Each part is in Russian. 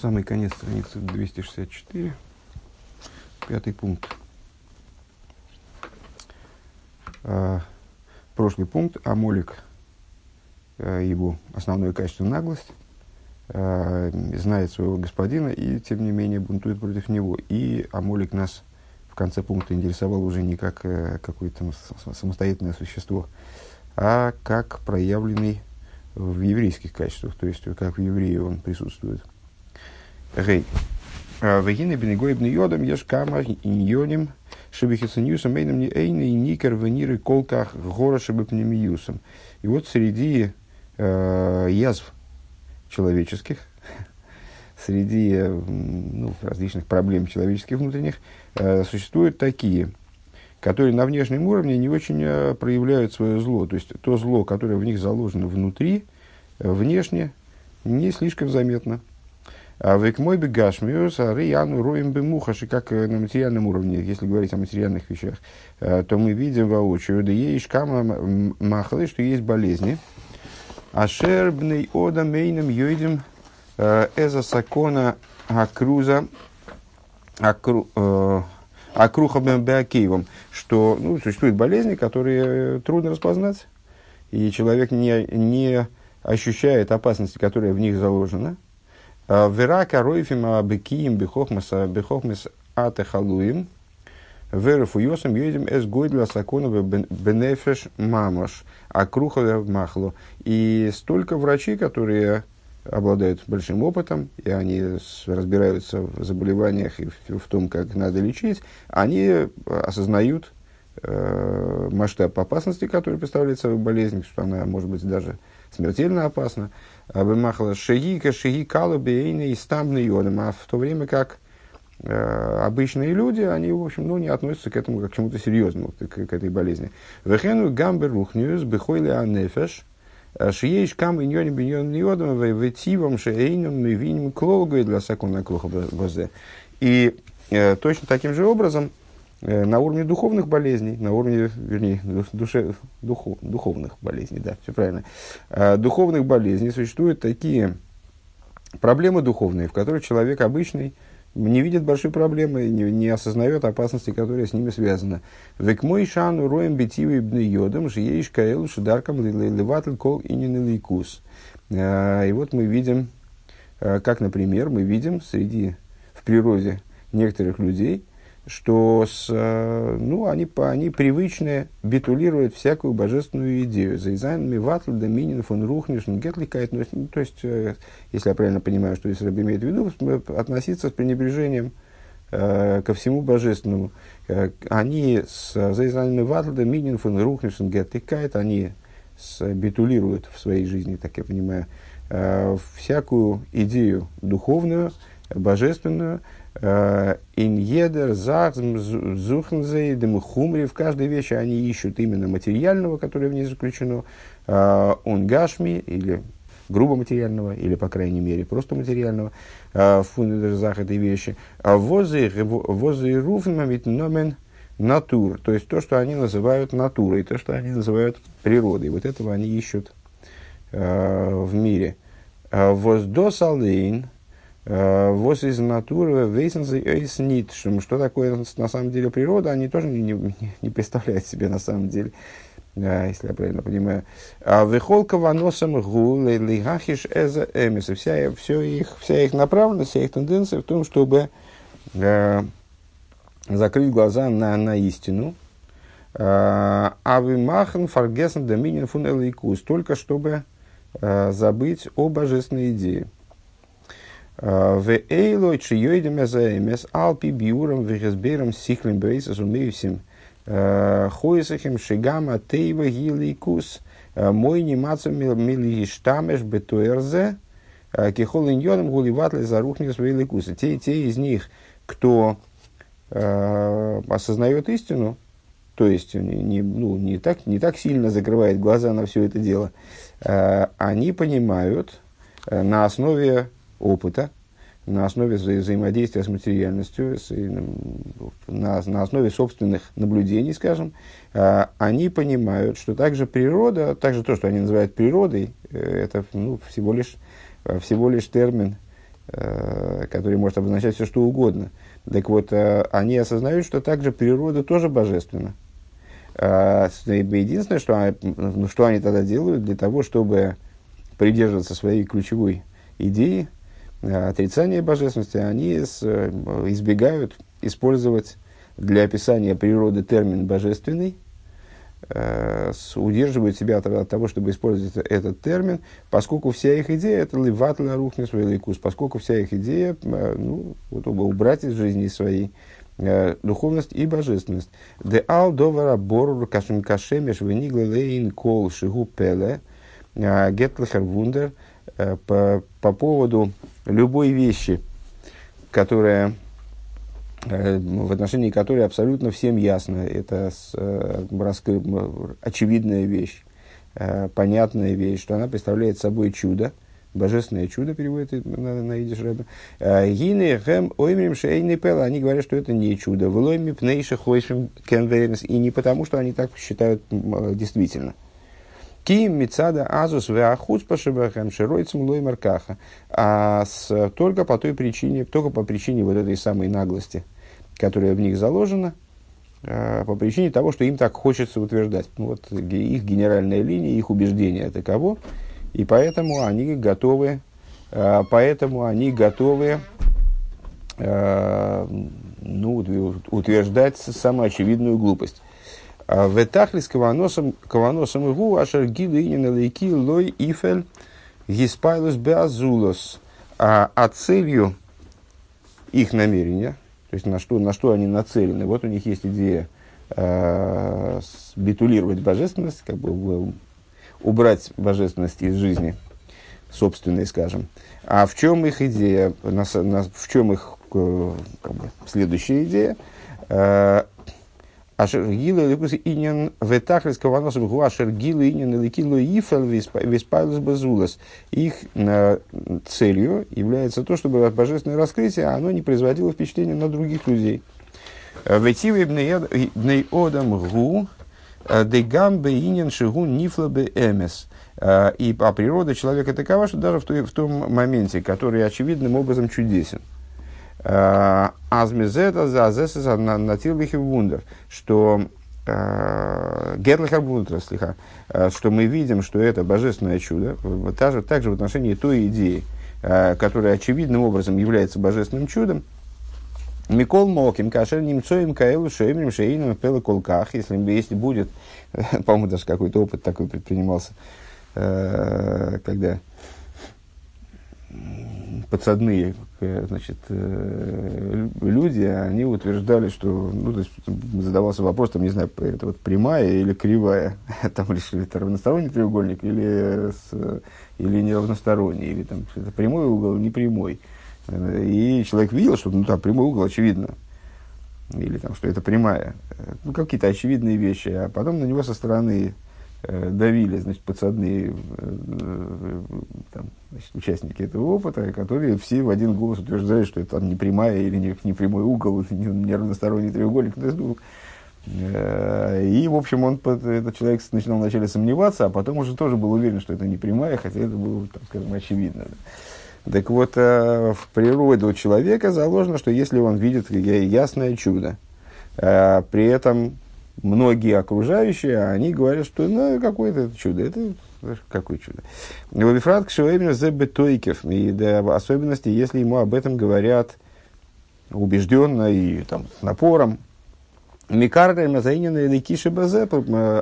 самый конец страницы 264, пятый пункт. А, прошлый пункт, Амолик, а, его основное качество наглость, а, знает своего господина и, тем не менее, бунтует против него. И Амолик нас в конце пункта интересовал уже не как э, какое-то самостоятельное существо, а как проявленный в еврейских качествах, то есть как в евреи он присутствует. Гей. Вегины бенегой бен йодом еш кама иньоним шебихисаньюсом эйном не эйны и никер вениры колках гора шебепнемиюсом. И вот среди э, язв человеческих, среди ну, различных проблем человеческих внутренних, э, существуют такие, которые на внешнем уровне не очень проявляют свое зло. То есть то зло, которое в них заложено внутри, внешне не слишком заметно. А век мой бегашмиус, рияну роем бы мухаши, как на материальном уровне, если говорить о материальных вещах, то мы видим воочию, да есть кама махалы, что есть болезни. А шербный ода мейном йойдем эза сакона акруза акру, акрухом беакеевым, что ну, существуют болезни, которые трудно распознать, и человек не, не ощущает опасности, которая в них заложена. Верака ройфим бекием бехохмаса бехохмас атехалуим. Верфу йосам едем эс гойдля саконова бенефеш мамаш, а круха махло. И столько врачей, которые обладают большим опытом, и они разбираются в заболеваниях и в, том, как надо лечить, они осознают э, масштаб опасности, который представляет собой болезнь, что она может быть даже смертельно опасна. Абемахала шеги, шеги калубейны и стамбный йодом, а в то время как обычные люди, они, в общем, ну, не относятся к этому как к чему-то серьезному, к, к этой болезни. Вехену гамбер рухнюс бехойли анефеш – Шиеш кам иньоним биньон йодом ветивом шейном мы виним клогой для сакона клуха бозе. И э, точно таким же образом на уровне духовных болезней, на уровне, вернее, душе, духу, духовных болезней, да, все правильно, э, духовных болезней существуют такие проблемы духовные, в которых человек обычный не видит большой проблемы, не, не осознает опасности, которые с ними связаны. Век мой шану роем битивы бны йодом, жиеиш каэлу шидаркам леватль кол и лейкус. А, и вот мы видим, как, например, мы видим среди, в природе некоторых людей, что с, э, ну, они, они привычно битулируют всякую божественную идею. За изайнами ватл, доминин, фон рухнис, гетликает. Ну, то есть, э, если я правильно понимаю, что Исраб имеет в виду, относиться с пренебрежением э, ко всему божественному. Э, они с за изайнами ватл, доминин, фон рухнис, гетликает, они с, битулируют в своей жизни, так я понимаю, э, всякую идею духовную, божественную, Э, иньедер, зах, зухнзей, демухумри. В каждой вещи они ищут именно материального, которое в ней заключено. Э, он гашми, или грубо материального, или, по крайней мере, просто материального. Э, Фундерзах этой вещи. Возы руфнмамит номен натур. То есть то, что они называют натурой, то, что они называют природой. Вот этого они ищут в мире. Воздосалейн, Вос из натуры вейсензы эйснит. Что такое на самом деле природа, они тоже не, не, не представляют себе на самом деле, если я правильно понимаю. А Вехолка ваносам гу лихахиш эза эмис. Вся, все их, вся их направленность, вся их тенденция в том, чтобы э, закрыть глаза на, на истину. А вы махан фаргесен доминин фун только чтобы э, забыть о божественной идее. В эйлой чиёйдем эзаэмес алпи биурам вегесберам сихлем бейсас умеюсим хоисахим шигама тейва гиликус мой немацу милиштамеш бетуэрзе кихол иньоном гуливатле зарухнес великуса. Те, те из них, кто осознает истину, то есть не, не, ну, не, так, не так сильно закрывает глаза на все это дело, они понимают на основе опыта, на основе вза взаимодействия с материальностью, с, на, на основе собственных наблюдений, скажем, э, они понимают, что также природа, также то, что они называют природой, э, это ну, всего, лишь, э, всего лишь термин, который может обозначать все что угодно. Так вот, они осознают, что также природа тоже божественна. Единственное, что, ну, что они тогда делают для того, чтобы придерживаться своей ключевой идеи, отрицания божественности, они избегают использовать для описания природы термин «божественный», э, удерживают себя от, от того, чтобы использовать этот термин, поскольку вся их идея – это ливатля рухнес лейкус, поскольку вся их идея э, ну, вот, убрать из жизни своей э, духовность и божественность. Де ал довара борур кашем кашемеш венигла лейн кол шигу пеле э, гетлихер вундер э, по, по поводу любой вещи, которая Э, в отношении которой абсолютно всем ясно. Это с, э, раскры, очевидная вещь, э, понятная вещь, что она представляет собой чудо, божественное чудо, переводит на, на идиш. Гины хэм оймрим шейный пел, они говорят, что это не чудо. Влойми пнейши хойшим и не потому, что они так считают действительно. Ким мецада азус веахуц пашебахем широйцем лоймер каха. А с, только по той причине, только по причине вот этой самой наглости, которая в них заложена, а, по причине того, что им так хочется утверждать. Ну, вот их генеральная линия, их убеждение таково, и поэтому они готовы, а, поэтому они готовы а, ну, утверждать самую очевидную глупость. Ветахлис каваносом каваносом игу ашер гиду инин лейки лой ифель гиспайлус беазулос. А, а целью их намерения, то есть на что, на что они нацелены, вот у них есть идея э, битулировать божественность, как бы убрать божественность из жизни собственной, скажем. А в чем их идея, в чем их как бы, следующая идея? Э, Ашер гилы ликус инин ветахлис каваносом гу ашер гилы инин ликилу ифел виспайлус базулас. Их целью является то, чтобы божественное раскрытие, оно не производило впечатления на других людей. Ветивы бней одам гу дегам бейнин шигу нифла бе эмес. И а природа человека такова, что даже в, той, в том моменте, который очевидным образом чудесен – Азмизета за азесеса на тилбихе вундер, что э, Герлихар Бунтер, слиха, э, что мы видим, что это божественное чудо, также, также в отношении той идеи, э, которая очевидным образом является божественным чудом, Микол Моким, Кашер Немцоим, Каэлу, Шеймрим, Шейным, Пелы Колках, если, если будет, по-моему, даже какой-то опыт такой предпринимался, когда подсадные Э, значит, э, люди, они утверждали, что, ну, то есть, задавался вопрос, там, не знаю, это вот прямая или кривая, там решили, это равносторонний треугольник или, с, или неравносторонний, или там, это прямой угол, не прямой. И человек видел, что, ну, там, прямой угол, очевидно, или там, что это прямая. Ну, какие-то очевидные вещи, а потом на него со стороны Э, давили, значит, подсадные э, э, там, значит, участники этого опыта, которые все в один голос утверждали, что это там не прямая или не, не прямой угол, не, не равносторонний треугольник. Ну, и, в общем, он, этот человек начинал вначале сомневаться, а потом уже тоже был уверен, что это не прямая, хотя это было, так скажем, очевидно. Так вот, в природе у человека заложено, что если он видит ясное чудо, при этом многие окружающие, они говорят, что ну, какое-то чудо. Это какое чудо. Вабифрат Кшевеймер зе бетойкев. И да, в особенности, если ему об этом говорят убежденно и там, с напором. Микарда Мазаинина или Киши Базе,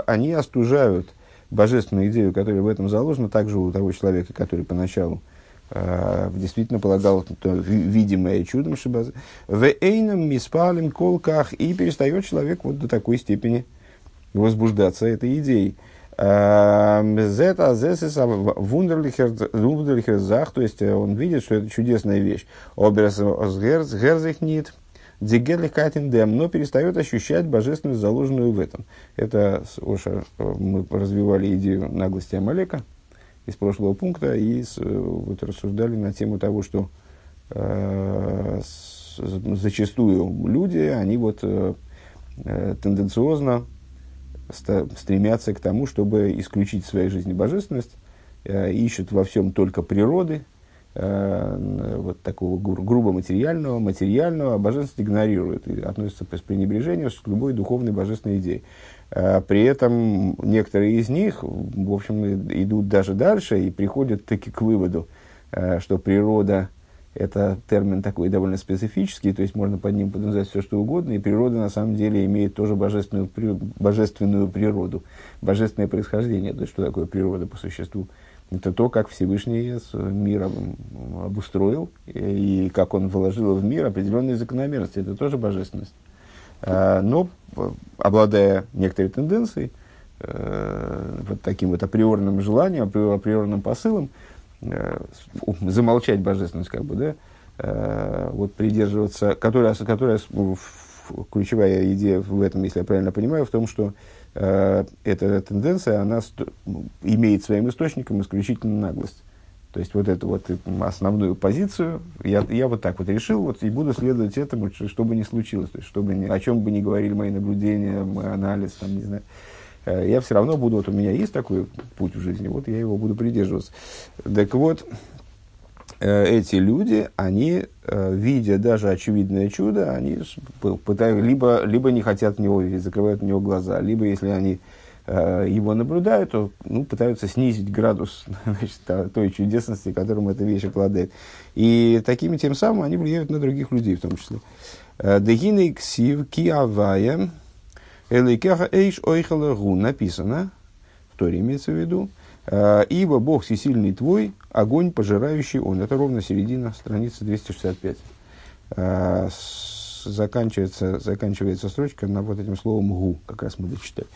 они остужают божественную идею, которая в этом заложена, также у того человека, который поначалу действительно полагал то, видимое чудом Шибазы. В эйном миспалим колках и перестает человек вот до такой степени возбуждаться этой идеей. Зета зесеса вундерлихерзах, то есть он видит, что это чудесная вещь. Оберс герзих дем, но перестает ощущать божественность, заложенную в этом. Это Оша, мы развивали идею наглости Амалека, из прошлого пункта и с, вот, рассуждали на тему того, что э, с, зачастую люди, они вот э, э тенденциозно стремятся к тому, чтобы исключить в своей жизни божественность, э, ищут во всем только природы, э, вот такого гру- грубо материального, материального, а божественность игнорирует и относится с пренебрежением к любой духовной божественной идее. Э, при этом некоторые из них, в общем, идут даже дальше и приходят таки к выводу, э, что природа это термин такой довольно специфический, то есть можно под ним подразумевать все, что угодно, и природа на самом деле имеет тоже божественную, божественную природу, божественное происхождение. То есть, что такое природа по существу? Это то, как Всевышний мир обустроил, и как он вложил в мир определенные закономерности. Это тоже божественность. А, но, обладая некоторой тенденцией, э, вот таким вот априорным желанием, априорным посылом, Э, замолчать божественность, как бы, да, э, вот придерживаться, которая, которая ключевая идея в этом, если я правильно понимаю, в том, что э, эта тенденция, она имеет своим источником исключительно наглость. То есть вот эту вот основную позицию я, я вот так вот решил, вот и буду следовать этому, что бы ни случилось, то есть чтобы ни, о чем бы ни говорили мои наблюдения, мой анализ, там, не знаю. Э, я все равно буду, вот у меня есть такой путь в жизни, вот я его буду придерживаться. Так вот, э, эти люди, они, э, видя даже очевидное чудо, они пытаются, либо, либо не хотят в него закрывают на него глаза, либо если они его наблюдают, то ну, пытаются снизить градус значит, той чудесности, которым эта вещь обладает. И такими тем самым они влияют на других людей в том числе. Дегины ксив киавая Элейкеха эйш ойхалагу написано, в Торе имеется в виду, «Э, ибо Бог всесильный твой, огонь пожирающий он. Это ровно середина страницы 265. Заканчивается, заканчивается строчка на вот этим словом гу, как раз мы дочитали.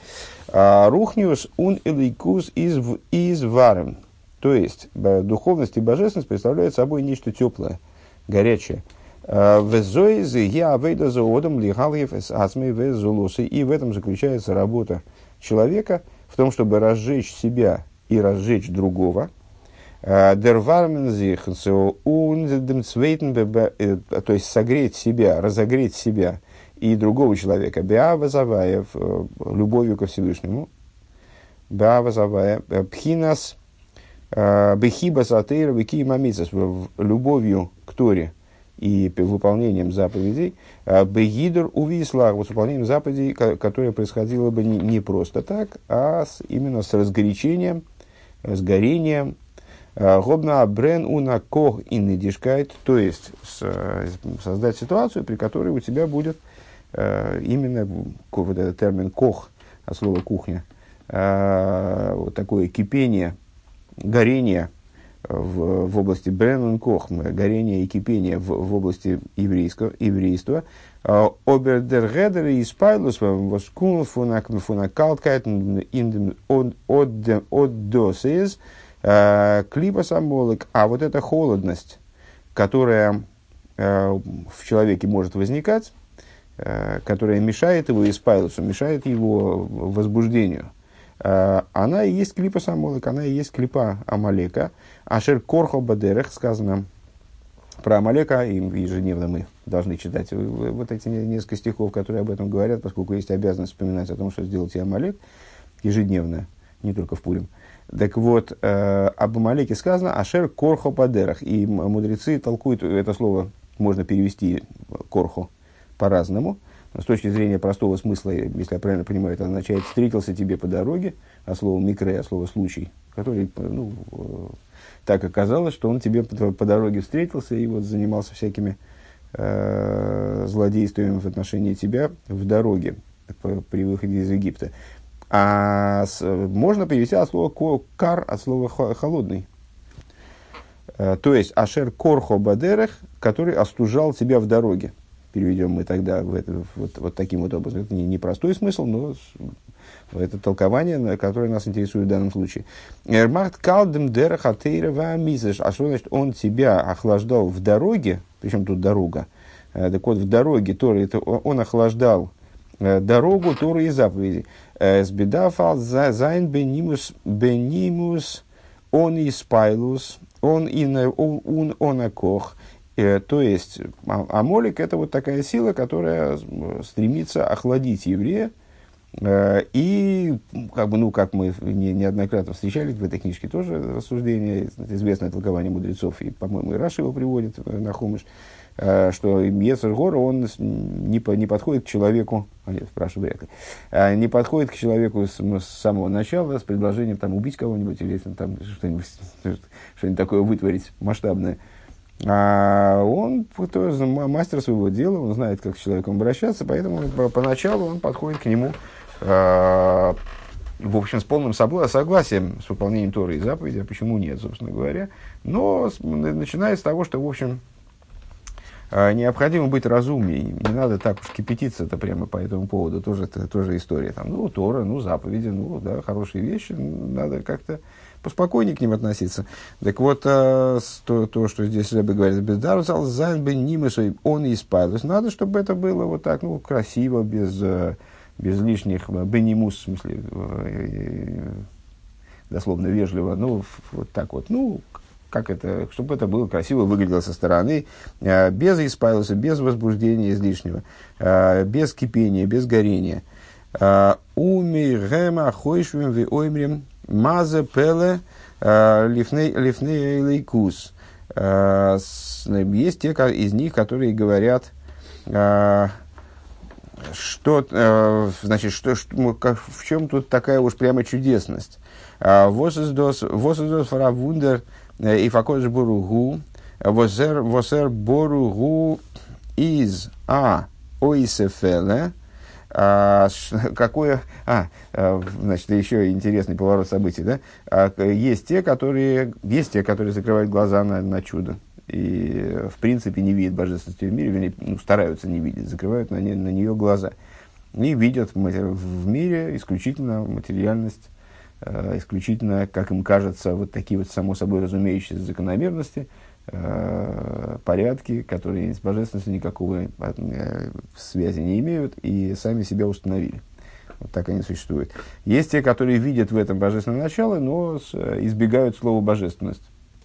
«А рухниус ун элейкус из, из варем. То есть, духовность и божественность представляют собой нечто теплое, горячее. Везоизы я авейда заодом лигалиев с асмой везулусы. И в этом заключается работа человека, в том, чтобы разжечь себя и разжечь другого. Э, э, то есть согреть себя, разогреть себя и другого человека. Беава Заваев, э, любовью ко Всевышнему. Беава Заваев, Пхинас, Бехиба Сатейра, Вики любовью к Торе и выполнением заповедей, бегидр увислах, с выполнением заповедей, которое происходило бы не, просто так, а именно с разгорячением, с горением. А, Гобна брен уна кох и недишкайт, то есть создать ситуацию, при которой у тебя будет э, именно вот этот термин кох, от слова кухня, э, вот такое кипение, горение – в, в области Бреннен Кох, горение и кипение в, в области еврейского, еврейства. А, Обердергедер и Спайлус воскун фунакалткайт от досис клипа самолик. А вот эта холодность, которая а, в человеке может возникать, а, которая мешает его испайлусу, мешает его возбуждению – Э, она и есть клипа Самолек, она и есть клипа Амалека. Ашер Корхо Бадерех сказано про Амалека, и ежедневно мы должны читать вот эти несколько стихов, которые об этом говорят, поскольку есть обязанность вспоминать о том, что сделать и Амалек ежедневно, не только в Пурим. Так вот, э, об Амалеке сказано «Ашер корхо падерах». И мудрецы толкуют, это слово можно перевести корхо по-разному – с точки зрения простого смысла, если я правильно понимаю, это означает «встретился тебе по дороге», а слово «микре», а слово «случай», который, ну, э, так оказалось, что он тебе по, дороге встретился и вот занимался всякими э, злодействиями в отношении тебя в дороге при выходе из Египта. А с, можно перевести от слова «кар», от слова «холодный». Э, то есть «ашер корхо бадерех», который остужал тебя в дороге переведем мы тогда в это, вот, вот таким вот образом. Это не, не простой смысл, но это толкование, которое нас интересует в данном случае. Эрмахт калдем дерахатейра вамизеш. А что значит, он тебя охлаждал в дороге, причем тут дорога, э, так вот, в дороге Торы, он охлаждал э, дорогу Торы и заповеди. ס'באַדאַרף זײַן בנימוס בנימוס אָן התפּעלות, אָן אָן אָן אָן אַ קאָך. То есть а, Амолик это вот такая сила, которая стремится охладить еврея Э, и, как бы, ну, как мы не, неоднократно встречали в этой книжке тоже рассуждение, известное толкование мудрецов, и, по-моему, и Раши его приводит э, на Хумаш, э, что Ецер Гора, он не, не подходит к человеку, а нет, спрашиваю вряд ли, не подходит к человеку с, с самого начала с предложением там, убить кого-нибудь или там, что-нибудь, что-нибудь такое вытворить масштабное. А он тоже мастер своего дела, он знает, как с человеком обращаться, поэтому поначалу он подходит к нему Э, в общем, с полным согласием с выполнением Торы и заповеди, а почему нет, собственно говоря. Но с, начиная с того, что, в общем, э, необходимо быть разумнее. Не надо так уж кипятиться это прямо по этому поводу. Тоже, это, тоже история. Там, ну, Тора, ну, заповеди, ну, да, хорошие вещи. Надо как-то поспокойнее к ним относиться. Так вот, э, то, то, что здесь Рэбе говорит, бездарусал зальбен нимесой, он и испайлось. Надо, чтобы это было вот так, ну, красиво, без... Э, без лишних э, бенимус, в смысле, э, дословно вежливо, ну, вот так вот, ну, как это, чтобы это было красиво выглядело со стороны, без испайлоса, без возбуждения излишнего, без кипения, без горения. Уми гема хойшвим ви оймрим мазе пеле лифней лейкус. Есть те из них, которые говорят, что, э, значит, что, что, в чем тут такая уж прямо чудесность? Восиздос фаравундер и факодж боругу, восер боругу из а ойсефеле, какое, а, значит, еще интересный поворот событий, да? А, есть те, которые, есть те, которые закрывают глаза на, на чудо и в принципе не видят божественности в мире, вернее, ну, стараются не видеть, закрывают на, не, на нее глаза. И видят в мире исключительно материальность, э, исключительно, как им кажется, вот такие вот само собой разумеющиеся закономерности, э, порядки, которые с божественностью никакого э, связи не имеют и сами себя установили. Вот так они существуют. Есть те, которые видят в этом божественное начало, но избегают слова божественность.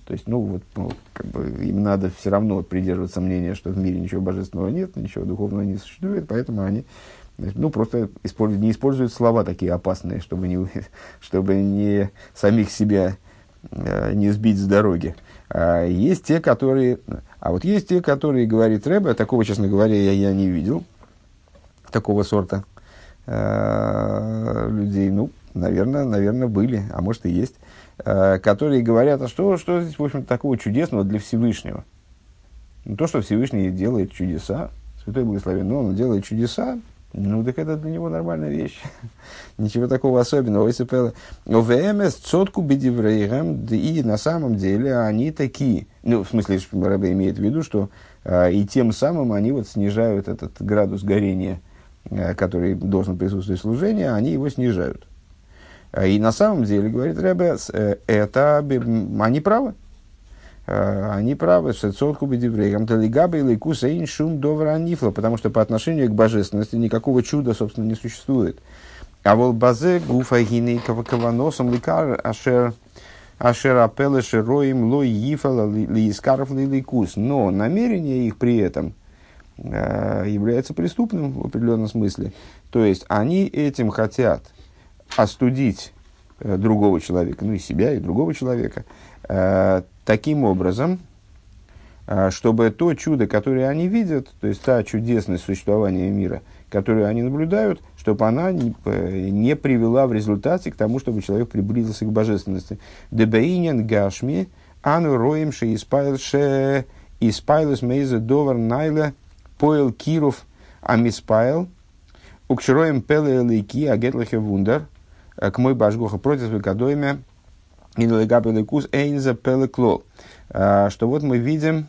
То есть, ну, вот, ну, как бы им надо все равно придерживаться мнения, что в мире ничего божественного нет, ничего духовного не существует, поэтому они ну, просто используют, не используют слова такие опасные, чтобы не, чтобы не самих себя э, не сбить с дороги. А есть те, которые... А вот есть те, которые, говорит Рэбе, такого, честно говоря, я, я не видел, такого сорта э, людей. Ну, наверное, наверное, были, а может и есть. Э, которые говорят, а что, что здесь, в общем такого чудесного для Всевышнего? Ну, то, что Всевышний делает чудеса, Святой Благословен, но он делает чудеса, ну, так это для него нормальная вещь. Ничего такого особенного. ОВМС цотку бедеврейгам, и на самом деле они такие. Ну, в смысле, Рэбе имеет в виду, что э, и тем самым они вот снижают этот градус горения, э, который должен присутствовать в служении, они его снижают. А, и на самом деле, говорит Рэбе, э, это они правы. А, они правы, шецотку бедеврейгам, талигабы или кусейн шум довра анифла, потому что по отношению к божественности никакого чуда, собственно, не существует. А вол базе гуфа гиней каваносом ликар ашер ашер апеле шероим лой ифала лиискаров лиликус. Но намерение их при этом э, является преступным в определенном смысле. То есть они этим хотят – остудить э, другого человека, ну и себя, и другого человека, э, таким образом, э, чтобы то чудо, которое они видят, то есть та чудесность существования мира, которую они наблюдают, чтобы она не, не привела в результате к тому, чтобы человек приблизился к божественности. Дебаинен гашми, ану роем ше испайлес мейзе довар найле поэл киров амиспайл, укшероем пеле лейки вундер – Э, к мой башгоха против векадойме что вот мы видим,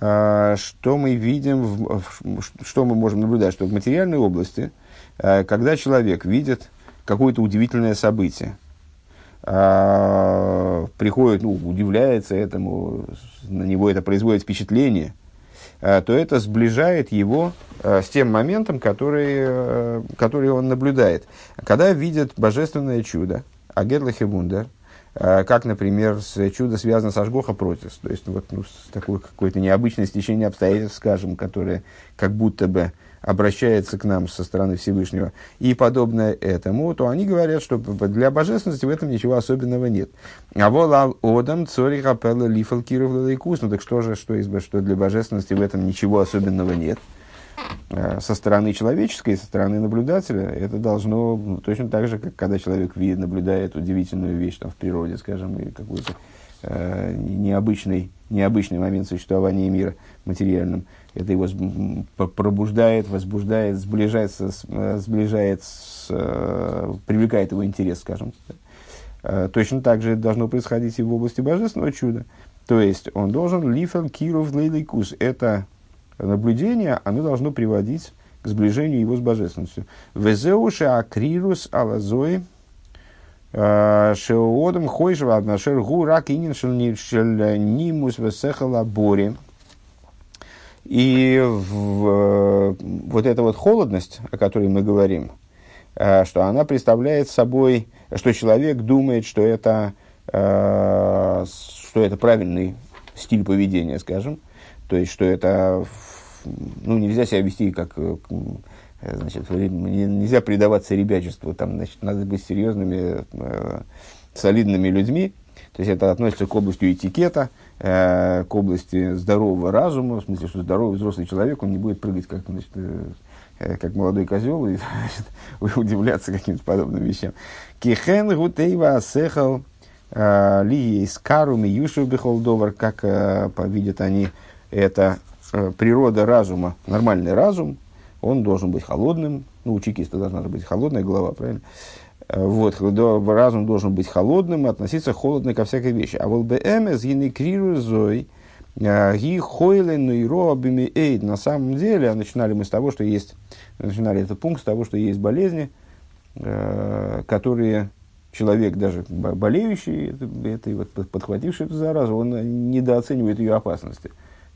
э, что мы видим, что мы можем наблюдать, что в материальной области, когда человек видит какое-то удивительное событие, приходит, ну, удивляется этому, на него это производит впечатление, то это сближает его с тем моментом, который, который он наблюдает. Когда видит божественное чудо, Агедлахи Вундер, э, как, например, с чудо связано с Ашгоха Протис, то есть вот, ну, с такой какой-то необычной стечение обстоятельств, скажем, которое как будто бы обращается к нам со стороны Всевышнего и подобное этому, то они говорят, что для божественности в этом ничего особенного нет. А волал одам цори хапелла лифал киров Ну так что же, что, из, что для божественности в этом ничего особенного нет? Э, со стороны человеческой, со стороны наблюдателя, это должно ну, точно так же, как когда человек видит, наблюдает удивительную вещь там, в природе, скажем, и какой-то э, необычный, необычный момент существования мира материальным. Это его пробуждает, возбуждает, сближается, э, сближает с, э, привлекает его интерес, скажем. Э, точно так же это должно происходить и в области божественного чуда. То есть он должен лифел киров лейликус. Это наблюдение, оно должно приводить к сближению его с божественностью. Везеуши акрирус алазой э, шеодом хойшева аднашер гу рак инин нимус весехала бори. И в, вот эта вот холодность, о которой мы говорим, э, что она представляет собой, что человек думает, что это, э, что это правильный стиль поведения, скажем, то есть, что это ну, нельзя себя вести как, э, значит, нельзя предаваться ребячеству, там, значит, надо быть серьезными, э, солидными людьми. То есть это относится к области этикета, э, к области здорового разума, в смысле, что здоровый взрослый человек, он не будет прыгать как, значит, э, как молодой козел и значит, удивляться каким-то подобным вещам. Кихен гутейва асехал э, ли скару юшев бихолдовар, как э, видят они это Э, природа разума, нормальный разум, он должен быть холодным. Ну, у чекиста должна быть холодная голова, правильно? Э, вот, разум должен быть холодным, относиться холодно ко всякой вещи. А вот БМС гинекриру зой, э, ги хойлен и эйд. На самом деле, начинали мы с того, что есть, начинали этот пункт с того, что есть болезни, которые человек, даже болеющий, это, это, вот, подхвативший эту заразу, он недооценивает ее опасности.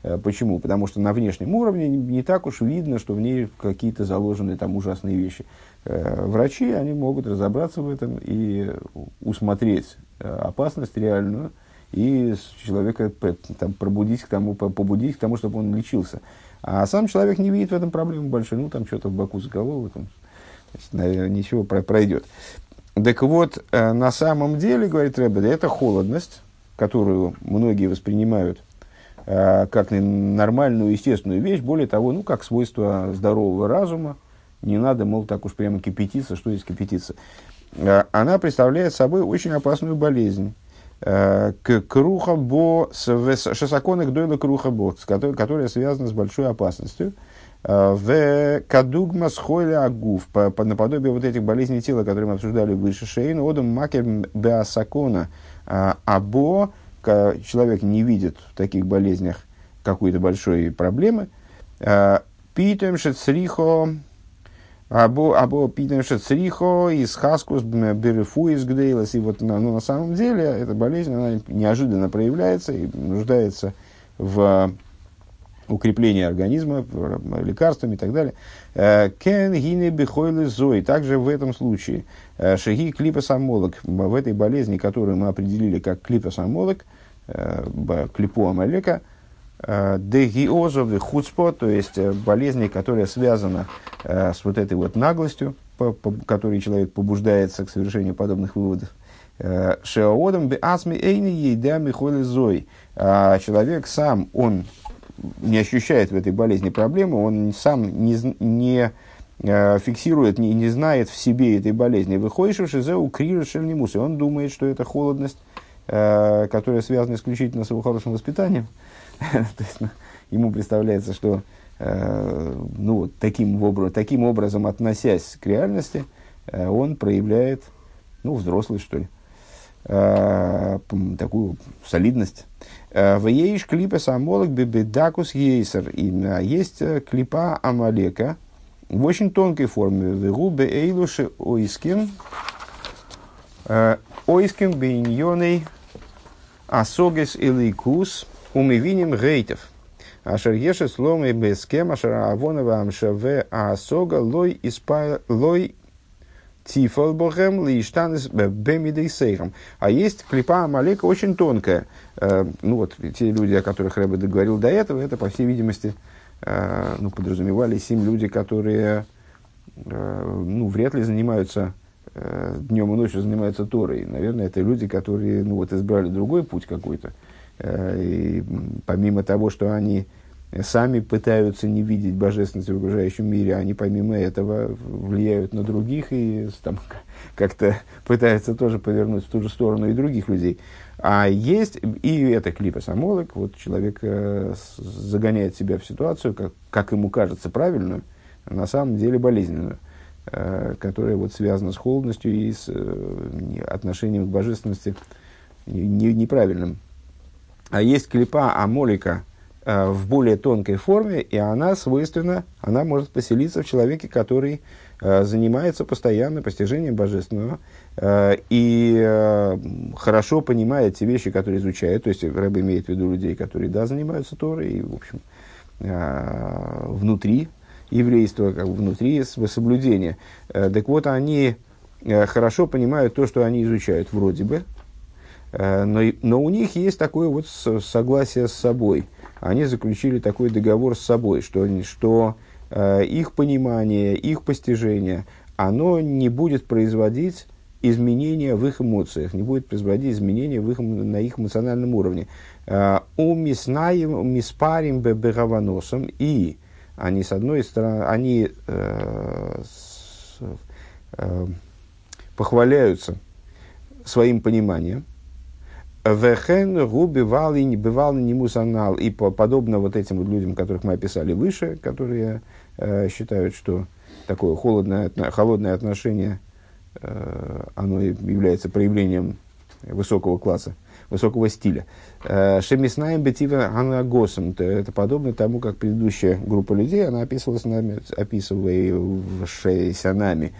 Э, почему? Потому что на внешнем уровне не так уж видно, что в ней какие-то заложены там ужасные вещи. Э, врачи, они могут разобраться в этом и усмотреть э, опасность реальную и человека там, пробудить к тому, побудить к тому, чтобы он лечился. А сам человек не видит в этом проблемы большой. Ну, там что-то в боку закололо, там, значит, ничего пройдет. Так вот, на самом деле, говорит Рэббе, это холодность, которую многие воспринимают как нормальную, естественную вещь, более того, ну, как свойство здорового разума, не надо, мол, так уж прямо кипятиться, что здесь кипятиться. Э, она представляет собой очень опасную болезнь. Э, к крухабо, шесакона к дойла крухабо, которая связана с большой опасностью. В кадугма схойля по наподобие вот этих болезней тела, которые мы обсуждали выше, шейн, одам макер беасакона, або, человек не видит в таких болезнях какой-то большой проблемы, а, питаем шецрихо, або, або питаем шецрихо из хаскус берефу из гдейлас. И вот ну, на самом деле эта болезнь она неожиданно проявляется и нуждается в укреплении организма, лекарствами и так далее. Э, кен гине бихойлы зой. Также в этом случае э, шаги клипосомолог, в этой болезни, которую мы определили как клипосомолог, Э, клипу Амалека, э, дегиозов хуцпо, то есть э, болезни, которая связана с вот этой вот наглостью, по, по которой человек побуждается к совершению подобных выводов. Шеоодом бе асми эйни ейда михоли зой. А человек сам, он не ощущает в этой болезни проблемы, он сам не, не фиксирует, не, не знает в себе этой болезни. Выходишь в шизе у и он думает, что это холодность, э, которая связана исключительно с его хорошим воспитанием. То есть, ну, ему представляется, что э, ну, таким, образом, таким образом, относясь к реальности, э, он проявляет, ну, взрослый, что ли, э, такую солидность. Э, в ейш клипа самолок бебедакус ейсер. И э, есть клипа Амалека в очень тонкой форме. Вегу беэйлуши ойскин. Ойскин бейньоней Асогес или кус умивиним гейтов. Ашер еше сломы бескем, ашер авонова амшаве асога лой испа лой тифал богем лиштанес бемидей сейхам. А есть клипа Амалека очень тонкая. Э, ну вот, те люди, о которых Рэбе договорил до этого, это, по всей видимости, ну, подразумевались им люди, которые ну, вряд ли занимаются днем и ночью занимаются Торой. Наверное, это люди, которые ну, вот, избрали другой путь какой-то. И помимо того, что они сами пытаются не видеть божественность в окружающем мире, они помимо этого влияют на других и там, как-то пытаются тоже повернуть в ту же сторону и других людей. А есть, и это клипа самолок, вот человек э, загоняет себя в ситуацию, как, как ему кажется правильную, на самом деле болезненную, э, которая вот связана с холодностью и с э, отношением к божественности не, неправильным. А есть клипа амолика – Э, в более тонкой форме, и она свойственна, она может поселиться в человеке, который э, занимается постоянно постижением божественного э, и хорошо понимает те вещи, которые изучает. То есть Рэб имеет в виду людей, которые, да, занимаются Торой, и, в общем, внутри еврейства, как бы внутри соблюдения. Так вот, они хорошо понимают то, что они изучают, вроде бы, но, но у них есть такое вот согласие с собой – они заключили такой договор с собой, что, что э, их понимание, их постижение, оно не будет производить изменения в их эмоциях, не будет производить изменения в их, на их эмоциональном уровне. Э, у миснаем, миспарим бебераваносом, и они, с одной стороны, они э, с, э, похваляются своим пониманием, Вехен губи вали бывал не мусанал. И подобно вот этим вот людям, которых мы описали выше, которые э, считают, что такое холодное, холодное отношение, э, оно является проявлением высокого класса, высокого стиля. Э, Шемиснаем бетива анагосом. Это подобно тому, как предыдущая группа людей, она описывалась нами, описывавшаяся нами,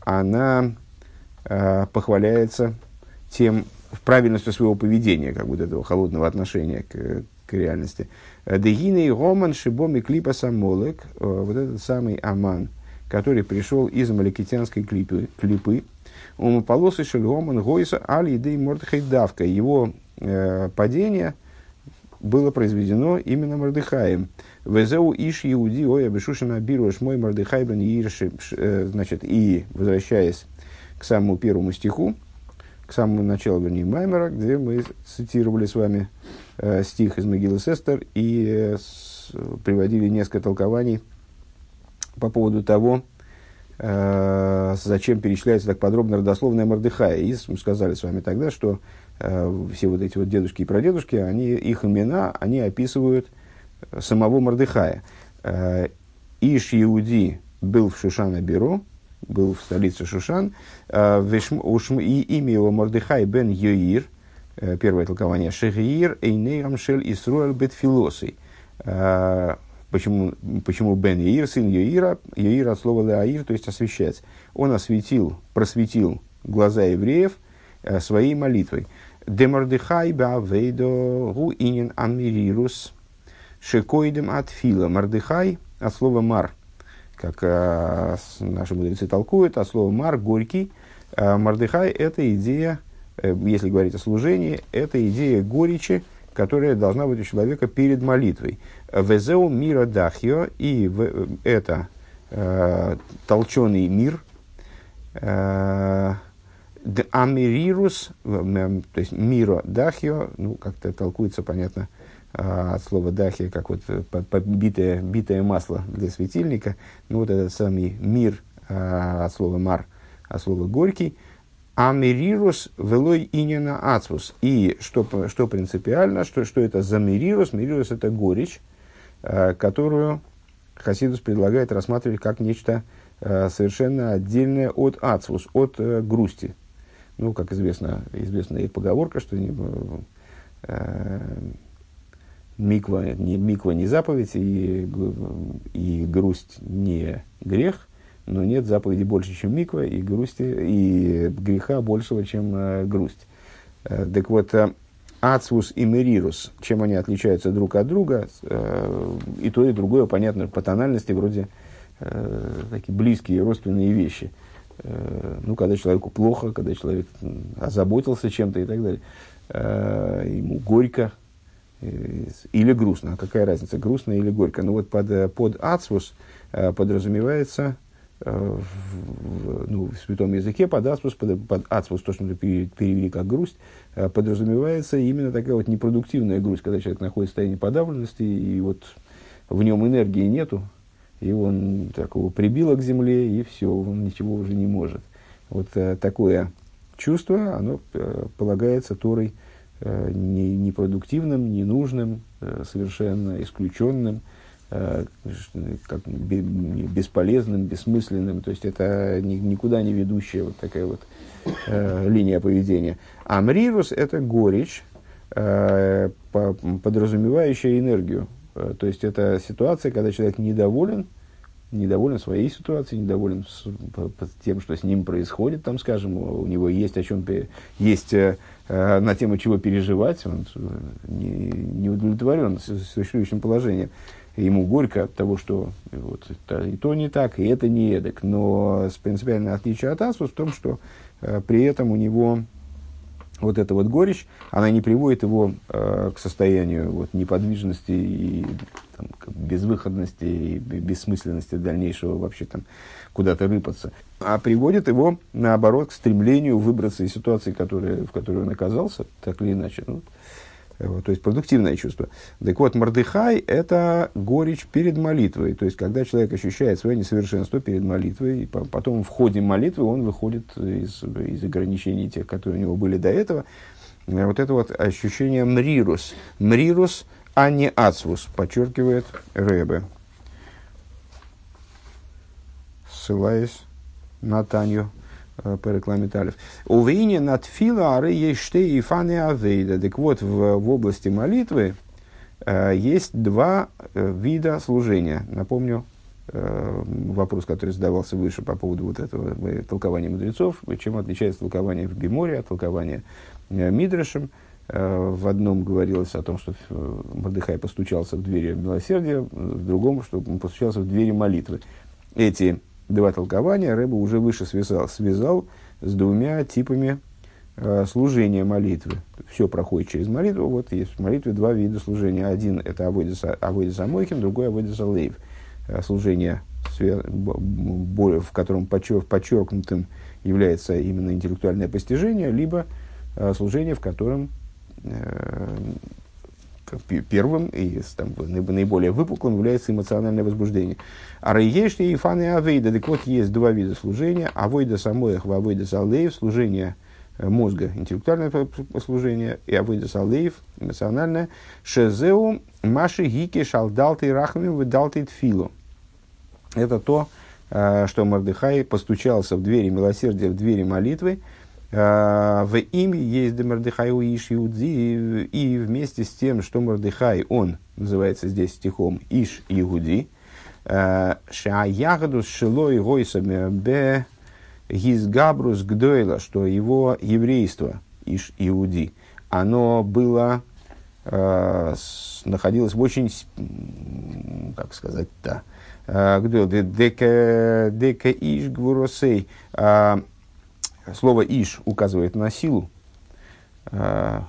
она э, похваляется тем, правильностью своего поведения, как вот этого холодного отношения к, к реальности. Дегина и Роман Шибоми Клипа Самолек, э, вот этот самый Аман, который пришел из Маликитянской клипы, клипы, он полосы Шельгоман Гойса Али Идей Мордхайдавка. Его э, падение было произведено именно Мордыхаем. Везеу Иш Иуди Оя Бешушина Бируш мой Мордыхай бен Ирши. Э, значит, и возвращаясь к самому первому стиху, к самому началу, вернее, Маймера, где мы цитировали с вами э, стих из Могилы Сестер и э, с, приводили несколько толкований по поводу того, зачем перечисляется так подробно родословная Мордыхая. И сказали с вами тогда, что э, все вот эти вот дедушки и прадедушки, они, их имена, они описывают самого Мордыхая. Э, Иш Иуди был в Шушана Беру, был в столице Шушан, э, и имя его Мордыхай бен Йоир, э, первое толкование, Шехиир Эйнейрам Шель Исруэль Бетфилосой. Э, почему, почему Бен Йоир, сын Йоира, Йоир от слова Леаир, то есть освещать. Он осветил, просветил глаза евреев своей молитвой. Демордыхай бавейдо гу инин амирирус шекоидем от фила. Мордыхай от слова мар – как э, наши мудрецы толкуют, а слово «мар» – «горький». Э, Мардыхай – это идея, э, если говорить о служении, это идея горечи, которая должна быть у человека перед молитвой. «Везеу мира дахио» и это э, толченый мир, э, Америрус, то есть миро дахио, ну, как-то толкуется, понятно, а, от слова дахи, как вот э, битое, битое масло для светильника. Ну, вот этот самый мир а, от слова мар, от слова горький. Америрус велой инина ацвус. И что, что принципиально, что, что это за мерирус? Мерирус – это горечь, которую Хасидус предлагает рассматривать как нечто совершенно отдельное от ацвус, от э, грусти. Ну, как известно, известная поговорка, что э, миква не, миква не заповедь, и, и грусть не грех, но нет заповеди больше, чем миква, и, грусти, и греха большего, чем э, грусть. Э, так вот, э, ацвус и мерирус, чем они отличаются друг от друга, э, и то, и другое, понятно, по тональности вроде э, такие близкие родственные вещи. Э, ну, когда человеку плохо, когда человек озаботился чем-то и так далее. Ему горько, или грустно. А какая разница, грустно или горько? Ну вот под, под ацвус подразумевается в, в, ну, в святом языке под ацвус, под, под ацвус, то, что мы перевели как грусть, подразумевается именно такая вот непродуктивная грусть, когда человек находится в состоянии подавленности, и вот в нем энергии нету, и он такого прибило к земле, и все, он ничего уже не может. Вот э, такое чувство, оно э, полагается Торой э, не, непродуктивным, ненужным, э, совершенно исключенным, э, как, бесполезным, бессмысленным. То есть это ни, никуда не ведущая вот такая вот э, линия поведения. А мрирус – это горечь, э, по, подразумевающая энергию. Э, то есть это ситуация, когда человек недоволен – недоволен своей ситуацией, недоволен с, тем, что с ним происходит, там, скажем, у него есть о чем, есть э, э, на тему чего переживать, он э, не, не удовлетворен существующим положением. Ему горько от того, что вот, это, и то не так, и это не эдак. Но принципиальное отличие от Асус в том, что э, при этом у него вот эта вот горечь, она не приводит его э, к состоянию вот, неподвижности и там, безвыходности и бессмысленности дальнейшего вообще там куда-то рыпаться, а приводит его, наоборот, к стремлению выбраться из ситуации, которая, в которой он оказался, так или иначе. Ну, вот, то есть продуктивное чувство. Так вот, Мордыхай – это горечь перед молитвой. То есть, когда человек ощущает свое несовершенство перед молитвой, и потом в ходе молитвы он выходит из, из ограничений тех, которые у него были до этого. Вот это вот ощущение мрирус. Мрирус, а не ацвус, подчеркивает Рэбе. Ссылаясь на Таню Э, по рекламе Талев. Увейне над фила ары есть и фаны авейда. Так вот, в, в области молитвы э, есть два э, вида служения. Напомню, э, вопрос, который задавался выше по поводу вот этого э, толкования мудрецов, чем отличается толкование в Геморе от толкования э, Мидрашем. Э, в одном говорилось о том, что э, Мордыхай постучался в двери милосердия, в другом, что он постучался в двери молитвы. Эти два толкования Рэба уже выше связал, связал с двумя типами э, служения молитвы. Все проходит через молитву. Вот есть в молитве два вида служения. Один – это авойдис амойхин, другой – авойдис алейв. Э, служение, в котором подчер, подчеркнутым является именно интеллектуальное постижение, либо э, служение, в котором э, первым и там, наиболее выпуклым является эмоциональное возбуждение. А рейешли и фаны авейда, так вот есть два вида служения, авойда самоих, авойда салеев, служение э, мозга, интеллектуальное служение, и авойда салеев, эмоциональное, шезеу маши гики шалдалты рахами выдалты тфилу. Это то, э, что Мордыхай постучался в двери милосердия, в двери молитвы, в имя есть Демардыхаю Иш Иуди, и вместе с тем, что Мордыхай, он называется здесь стихом Иш Иуди, а, Шаягадус Шилой Гойсами Б Гизгабрус Гдойла, что его еврейство, Иш Иуди, оно было, э, находилось в очень, как сказать-то, дека, дека Иш Гвуросей, слово «иш» указывает на силу, э,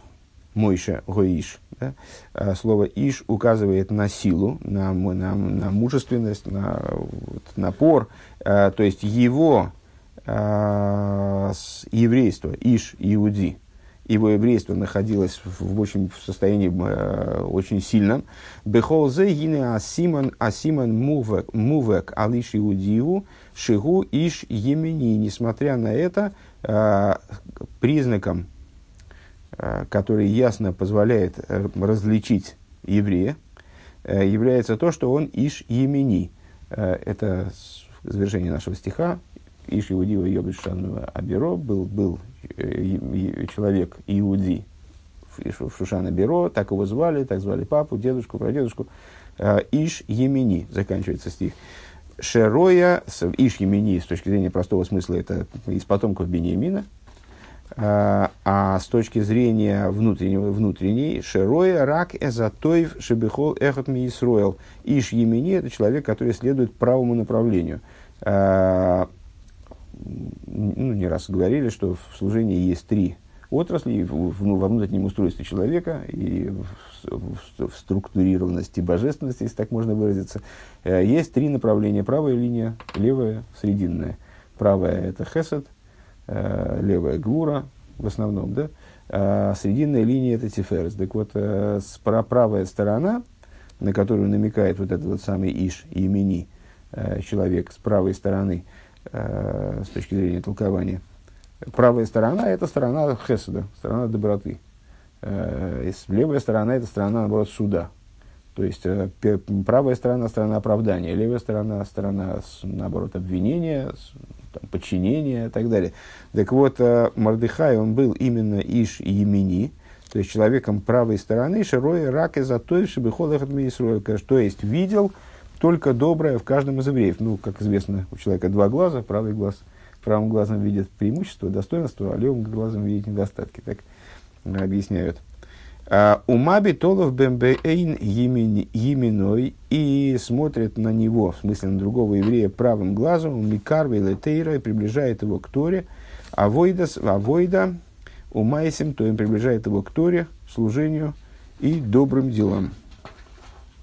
Мойша Гоиш. Да? А слово «иш» указывает на силу, на, на, на мужественность, на вот, напор. А, то есть его а, еврейство, «иш» Иуди, его еврейство находилось в, очень, в состоянии э, очень сильном. Бехолзе гине асиман асиман мувек, мувек алиш иудиеву шигу иш емени. Несмотря на это, Э, признаком, э, который ясно позволяет э, различить еврея, является то, что он Иш Емени. Это завершение нашего стиха. Иш Иудива Йобишан Абиро был, был человек Иуди в Шушана Биро, так его звали, так звали папу, дедушку, прадедушку. Иш Емени, заканчивается стих. Шероя, Иш Емени, с точки зрения простого смысла, это из потомков Бениамина, а, а с точки зрения внутреннего, внутренней, Шероя, Рак, Эзатоев, Шебехол, Эхот Миисроил. Иш Емени – это человек, который следует правому направлению. Ну, не раз говорили, что в служении есть три отрасли в, в, ну, во внутреннем устройстве человека и в, в, в структурированности божественности, если так можно выразиться. Э, есть три направления. Правая линия, левая, срединная. Правая – это хесед, э, левая – гвура, в основном, да? А срединная линия – это тиферес. Так вот, э, правая сторона, на которую намекает вот этот вот самый Иш, имени, человек с правой стороны, с точки зрения толкования – правая сторона – это сторона хеседа, сторона доброты. Э, левая сторона – это сторона, наоборот, суда. То есть, э, правая сторона – сторона оправдания, левая сторона – сторона, наоборот, обвинения, там, подчинения и так далее. Так вот, э, Мардыхай, он был именно Иш и Емени, то есть человеком правой стороны, Широй Рак и Затой Шибихолах то есть видел только доброе в каждом из евреев. Ну, как известно, у человека два глаза, правый глаз – правым глазом видит преимущество, достоинство, а левым глазом видит недостатки. Так объясняют. А, Умаби Толов Бембейн Йиминой и смотрит на него, в смысле на другого еврея, правым глазом, Микарви Летейра, и приближает его к Торе, а Войдас, а Войда Умайсим, то им приближает его к Торе, служению и добрым делам.